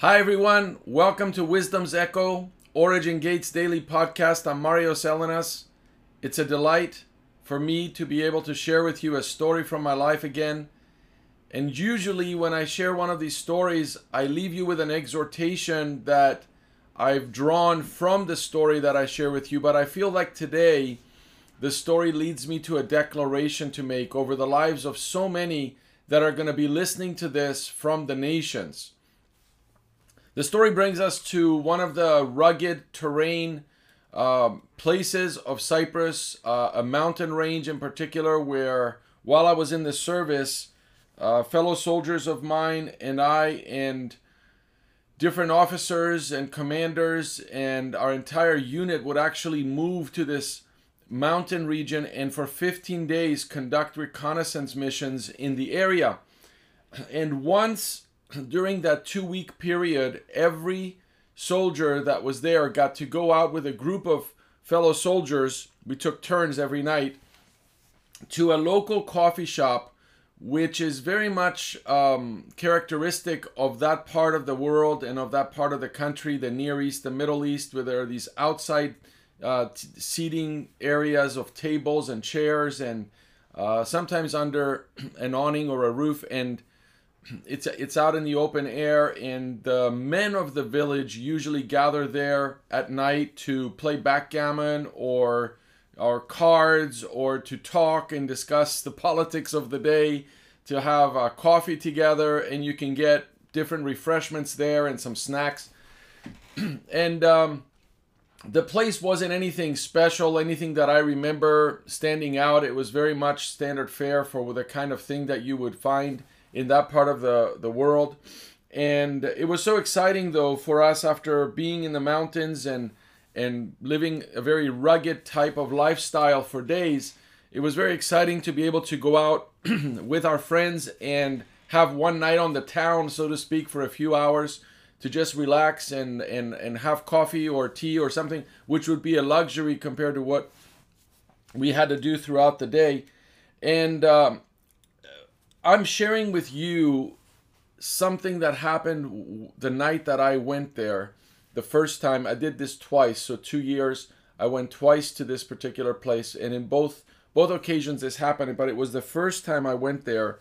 Hi, everyone. Welcome to Wisdom's Echo, Origin Gates Daily Podcast. I'm Mario Salinas. It's a delight for me to be able to share with you a story from my life again. And usually, when I share one of these stories, I leave you with an exhortation that I've drawn from the story that I share with you. But I feel like today, the story leads me to a declaration to make over the lives of so many that are going to be listening to this from the nations. The story brings us to one of the rugged terrain uh, places of Cyprus, uh, a mountain range in particular, where while I was in the service, uh, fellow soldiers of mine and I, and different officers and commanders, and our entire unit would actually move to this mountain region and for 15 days conduct reconnaissance missions in the area. And once during that two week period, every soldier that was there got to go out with a group of fellow soldiers. We took turns every night to a local coffee shop, which is very much um, characteristic of that part of the world and of that part of the country, the Near East, the Middle East, where there are these outside uh, t- seating areas of tables and chairs and uh, sometimes under an awning or a roof and it's it's out in the open air and the men of the village usually gather there at night to play backgammon or or cards or to talk and discuss the politics of the day to have a coffee together and you can get different refreshments there and some snacks. And um, the place wasn't anything special anything that i remember standing out. It was very much standard fare for the kind of thing that you would find in that part of the, the world. And it was so exciting though for us after being in the mountains and and living a very rugged type of lifestyle for days. It was very exciting to be able to go out with our friends and have one night on the town, so to speak, for a few hours to just relax and, and, and have coffee or tea or something, which would be a luxury compared to what we had to do throughout the day. And um, I'm sharing with you something that happened the night that I went there. The first time I did this twice, so 2 years I went twice to this particular place and in both both occasions this happened, but it was the first time I went there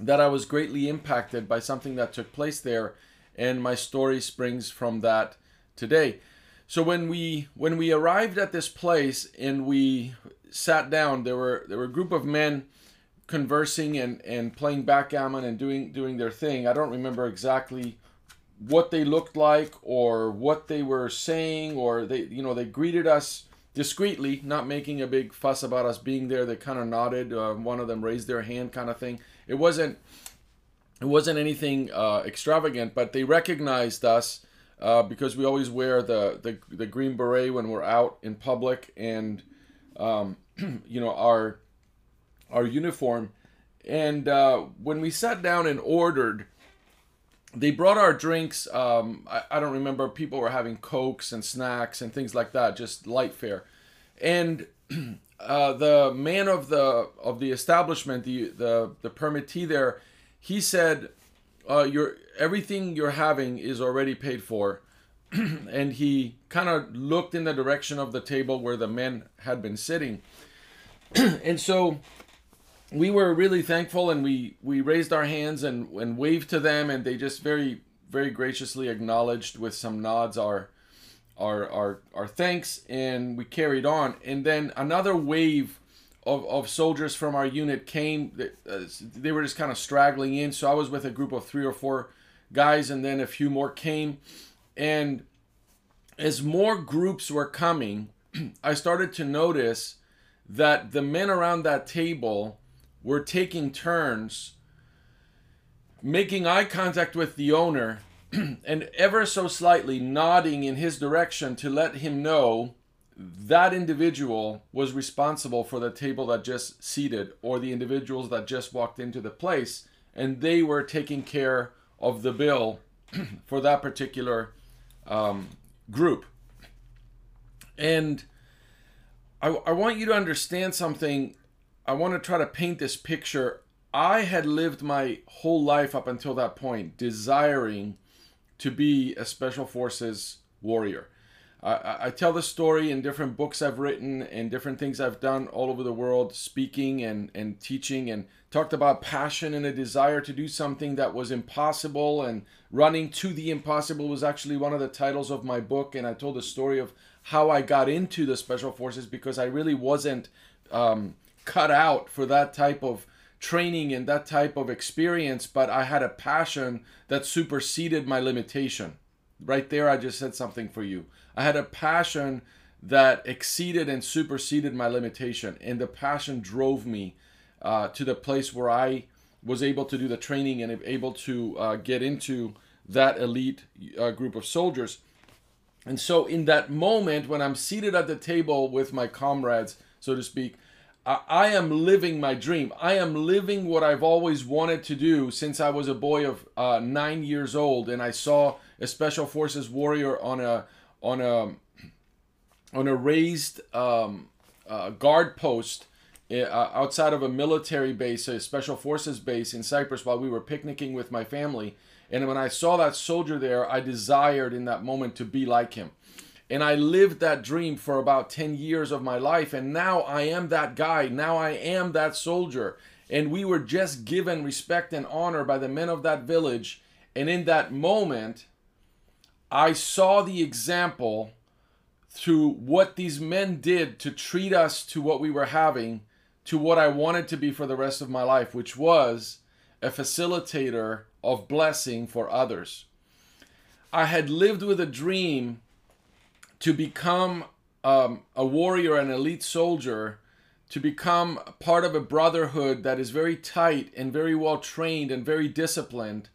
that I was greatly impacted by something that took place there and my story springs from that today. So when we when we arrived at this place and we sat down, there were there were a group of men conversing and, and playing backgammon and doing doing their thing. I don't remember exactly what they looked like or what they were saying or they you know they greeted us discreetly, not making a big fuss about us being there. They kind of nodded. Uh, one of them raised their hand, kind of thing. It wasn't it wasn't anything uh, extravagant, but they recognized us uh, because we always wear the, the the green beret when we're out in public, and um, you know our our uniform. And uh, when we sat down and ordered, they brought our drinks. Um, I, I, don't remember. People were having cokes and snacks and things like that, just light fare. And uh, the man of the of the establishment, the the the permittee there, he said, uh, "Your everything you're having is already paid for." and he kind of looked in the direction of the table where the men had been sitting. and so we were really thankful and we we raised our hands and and waved to them and they just very very graciously acknowledged with some nods our our our, our thanks and we carried on. And then another wave of, of soldiers from our unit came uh, they were just kind of straggling in. So i was with a group of three or four guys and then a few more came. And as more groups were coming i started to notice that the men around that table were taking turns making eye contact with the owner and ever so slightly nodding in his direction to let him know that individual was responsible for the table that just seated or the individuals that just walked into the place and they were taking care of the bill for that particular um, group. And I, I want you to understand something I want to try to paint this picture. I had lived my whole life up until that point desiring to be a special forces warrior. I, I tell the story in different books I've written and different things I've done all over the world, speaking and, and teaching, and talked about passion and a desire to do something that was impossible. And running to the impossible was actually one of the titles of my book. And I told the story of how I got into the special forces because I really wasn't um, cut out for that type of training and that type of experience, but I had a passion that superseded my limitation. Right there, I just said something for you. I had a passion that exceeded and superseded my limitation, and the passion drove me uh, to the place where I was able to do the training and able to uh, get into that elite uh, group of soldiers. And so, in that moment, when I'm seated at the table with my comrades, so to speak, I am living my dream. I am living what I've always wanted to do since I was a boy of uh, nine years old, and I saw a special forces warrior on a on a on a raised um, uh, guard post uh, outside of a military base, a special forces base in Cyprus, while we were picnicking with my family. And when I saw that soldier there, I desired in that moment to be like him. And I lived that dream for about 10 years of my life. And now I am that guy. Now I am that soldier. And we were just given respect and honor by the men of that village. And in that moment, I saw the example through what these men did to treat us to what we were having to what I wanted to be for the rest of my life, which was a facilitator of blessing for others. I had lived with a dream to become um, a warrior, an elite soldier, to become part of a brotherhood that is very tight and very well trained and very disciplined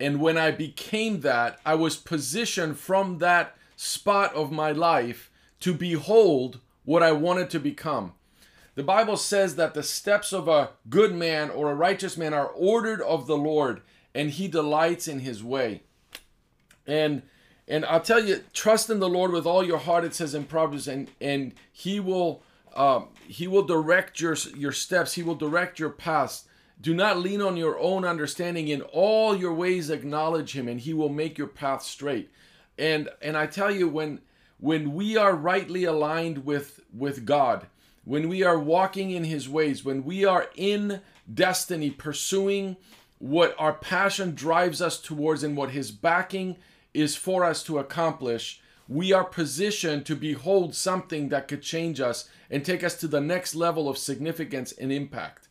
and when I became that, I was positioned from that spot of my life to behold what I wanted to become. The Bible says that the steps of a good man or a righteous man are ordered of the Lord, and he delights in his way. And and I'll tell you, trust in the Lord with all your heart. It says in Proverbs, and and He will um, He will direct your your steps. He will direct your paths. Do not lean on your own understanding. In all your ways acknowledge him and he will make your path straight. And and I tell you when when we are rightly aligned with with God, when we are walking in his ways, when we are in destiny pursuing what our passion drives us towards and what his backing is for us to accomplish, we are positioned to behold something that could change us and take us to the next level of significance and impact.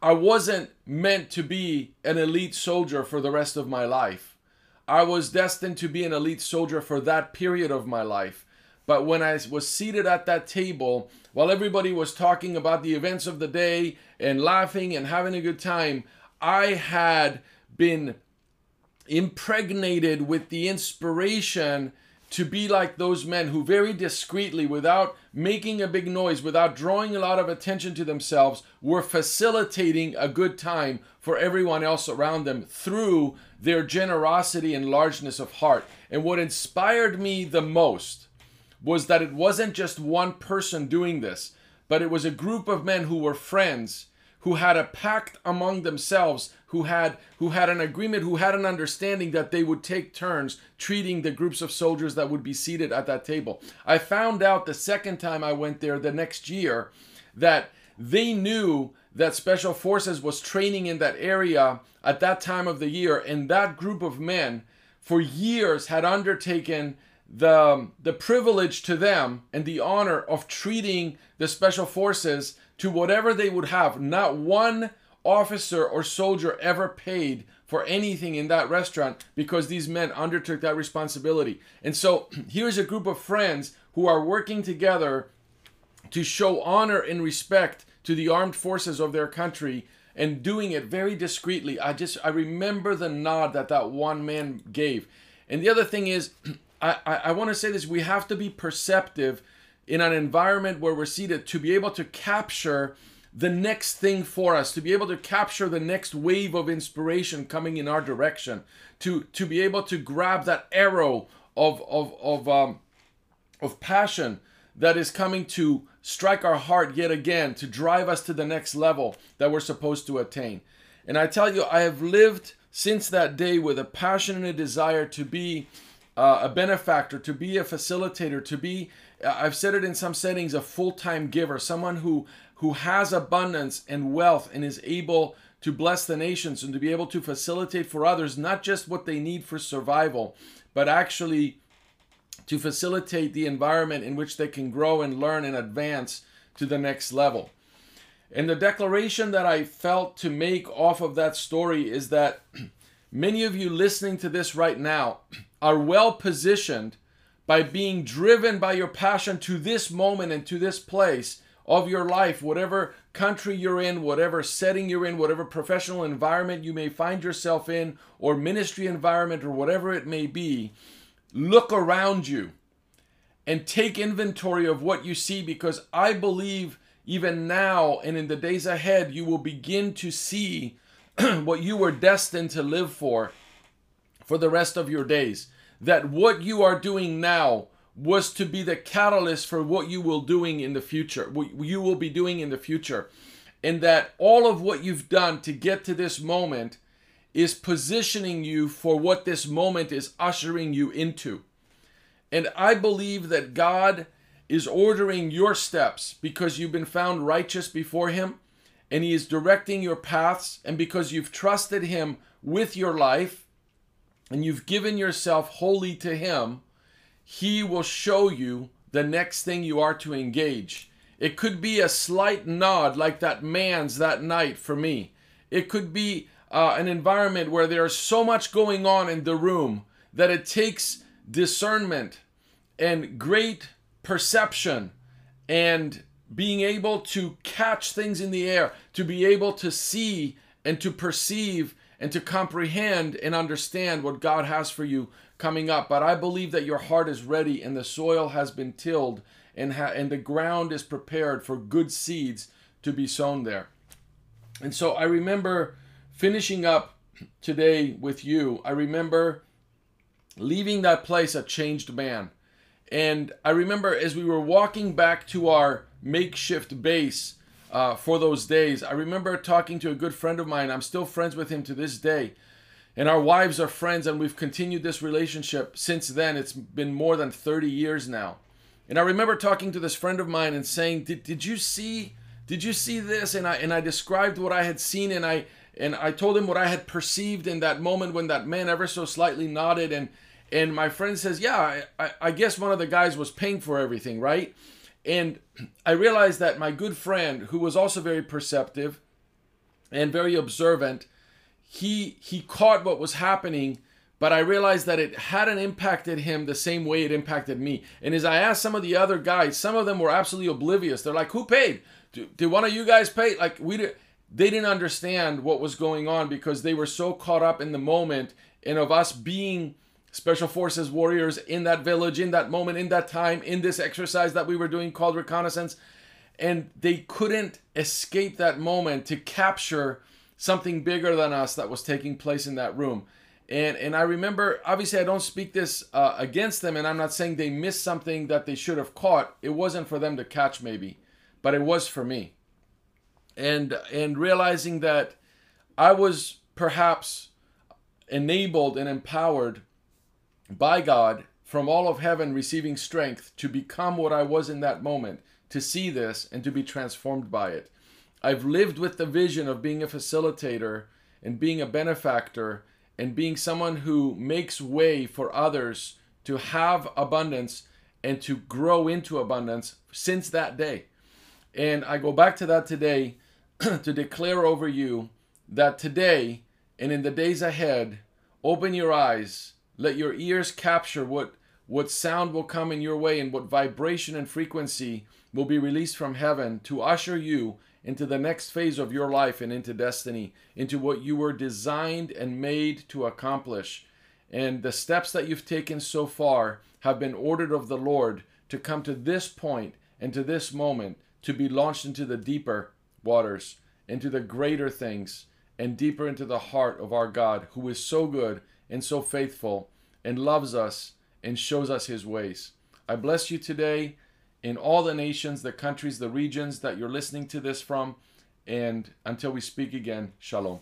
I wasn't meant to be an elite soldier for the rest of my life. I was destined to be an elite soldier for that period of my life. But when I was seated at that table, while everybody was talking about the events of the day and laughing and having a good time, I had been impregnated with the inspiration to be like those men who very discreetly, without making a big noise, without drawing a lot of attention to themselves, were facilitating a good time for everyone else around them through their generosity and largeness of heart. And what inspired me the most was that it wasn't just one person doing this, but it was a group of men who were friends who had a pact among themselves who had who had an agreement who had an understanding that they would take turns treating the groups of soldiers that would be seated at that table. I found out the second time i went there the next year that they knew that special forces was training in that area at that time of the year and that group of men for years had undertaken the the privilege to them and the honor of treating the special forces to whatever they would have. Not one officer or soldier ever paid for anything in that restaurant because these men undertook that responsibility. And so here's a group of friends who are working together to show honor and respect to the armed forces of their country and doing it very discreetly. I just I remember the nod that that one man gave. And the other thing is I, I, I want to say this we have to be perceptive in an environment where we're seated to be able to capture the next thing for us to be able to capture the next wave of inspiration coming in our direction to to be able to grab that arrow of of of um of passion that is coming to strike our heart yet again to drive us to the next level that we're supposed to attain. And i tell you i have lived since that day with a passion and a desire to be uh, a benefactor, to be a facilitator, to be, I've said it in some settings, a full time giver, someone who, who has abundance and wealth and is able to bless the nations and to be able to facilitate for others not just what they need for survival, but actually to facilitate the environment in which they can grow and learn and advance to the next level. And the declaration that I felt to make off of that story is that many of you listening to this right now are well positioned by being driven by your passion to this moment and to this place of your life, whatever country you're in, whatever setting you're in, whatever professional environment you may find yourself in, or ministry environment, or whatever it may be, look around you and take inventory of what you see because I believe even now and in the days ahead, you will begin to see what you were destined to live for for the rest of your days. That what you are doing now was to be the catalyst for what you will doing in the future. What you will be doing in the future. And that all of what you've done to get to this moment is positioning you for what this moment is ushering you into. And I believe that God is ordering your steps because you've been found righteous before Him and He is directing your paths, and because you've trusted Him with your life and you've given yourself wholly to Him, He will show you the next thing you are to engage. It could be a slight nod, like that man's that night for me. It could be uh, an environment where there's so much going on in the room that it takes discernment and great perception and being able to catch things in the air, to be able to see and to perceive and to comprehend and understand what God has for you coming up. But I believe that your heart is ready and the soil has been tilled and, ha- and the ground is prepared for good seeds to be sown there. And so I remember finishing up today with you. I remember leaving that place a changed man. And I remember as we were walking back to our makeshift base uh, for those days, I remember talking to a good friend of mine. I'm still friends with him to this day. And our wives are friends, and we've continued this relationship since then. It's been more than 30 years now. And I remember talking to this friend of mine and saying, Did, did you see? Did you see this? And I and I described what I had seen and I and I told him what I had perceived in that moment when that man ever so slightly nodded and and my friend says, Yeah, I, I guess one of the guys was paying for everything, right? And I realized that my good friend, who was also very perceptive and very observant, he he caught what was happening, but I realized that it hadn't impacted him the same way it impacted me. And as I asked some of the other guys, some of them were absolutely oblivious. They're like, "Who paid? Did, did one of you guys pay?" Like we did. They didn't understand what was going on because they were so caught up in the moment and of us being special forces warriors in that village, in that moment, in that time, in this exercise that we were doing called reconnaissance. And they couldn't escape that moment to capture something bigger than us that was taking place in that room. And and I remember, obviously, I don't speak this uh, against them, and I'm not saying they missed something that they should have caught. It wasn't for them to catch, maybe, but it was for me. And and realizing that I was perhaps enabled and empowered by God from all of heaven receiving strength to become what I was in that moment, to see this and to be transformed by it. I've lived with the vision of being a facilitator and being a benefactor and being someone who makes way for others to have abundance and to grow into abundance since that day. And I go back to that today to declare over you that today and in the days ahead, open your eyes let your ears capture what, what sound will come in your way and what vibration and frequency will be released from heaven to usher you into the next phase of your life and into destiny, into what you were designed and made to accomplish. And the steps that you've taken so far have been ordered of the Lord to come to this point and to this moment to be launched into the deeper waters, into the greater things, and deeper into the heart of our God, who is so good and so faithful and loves us and shows us his ways. I bless you today in all the nations, the countries, the regions that you're listening to this from. And until we speak again, shalom.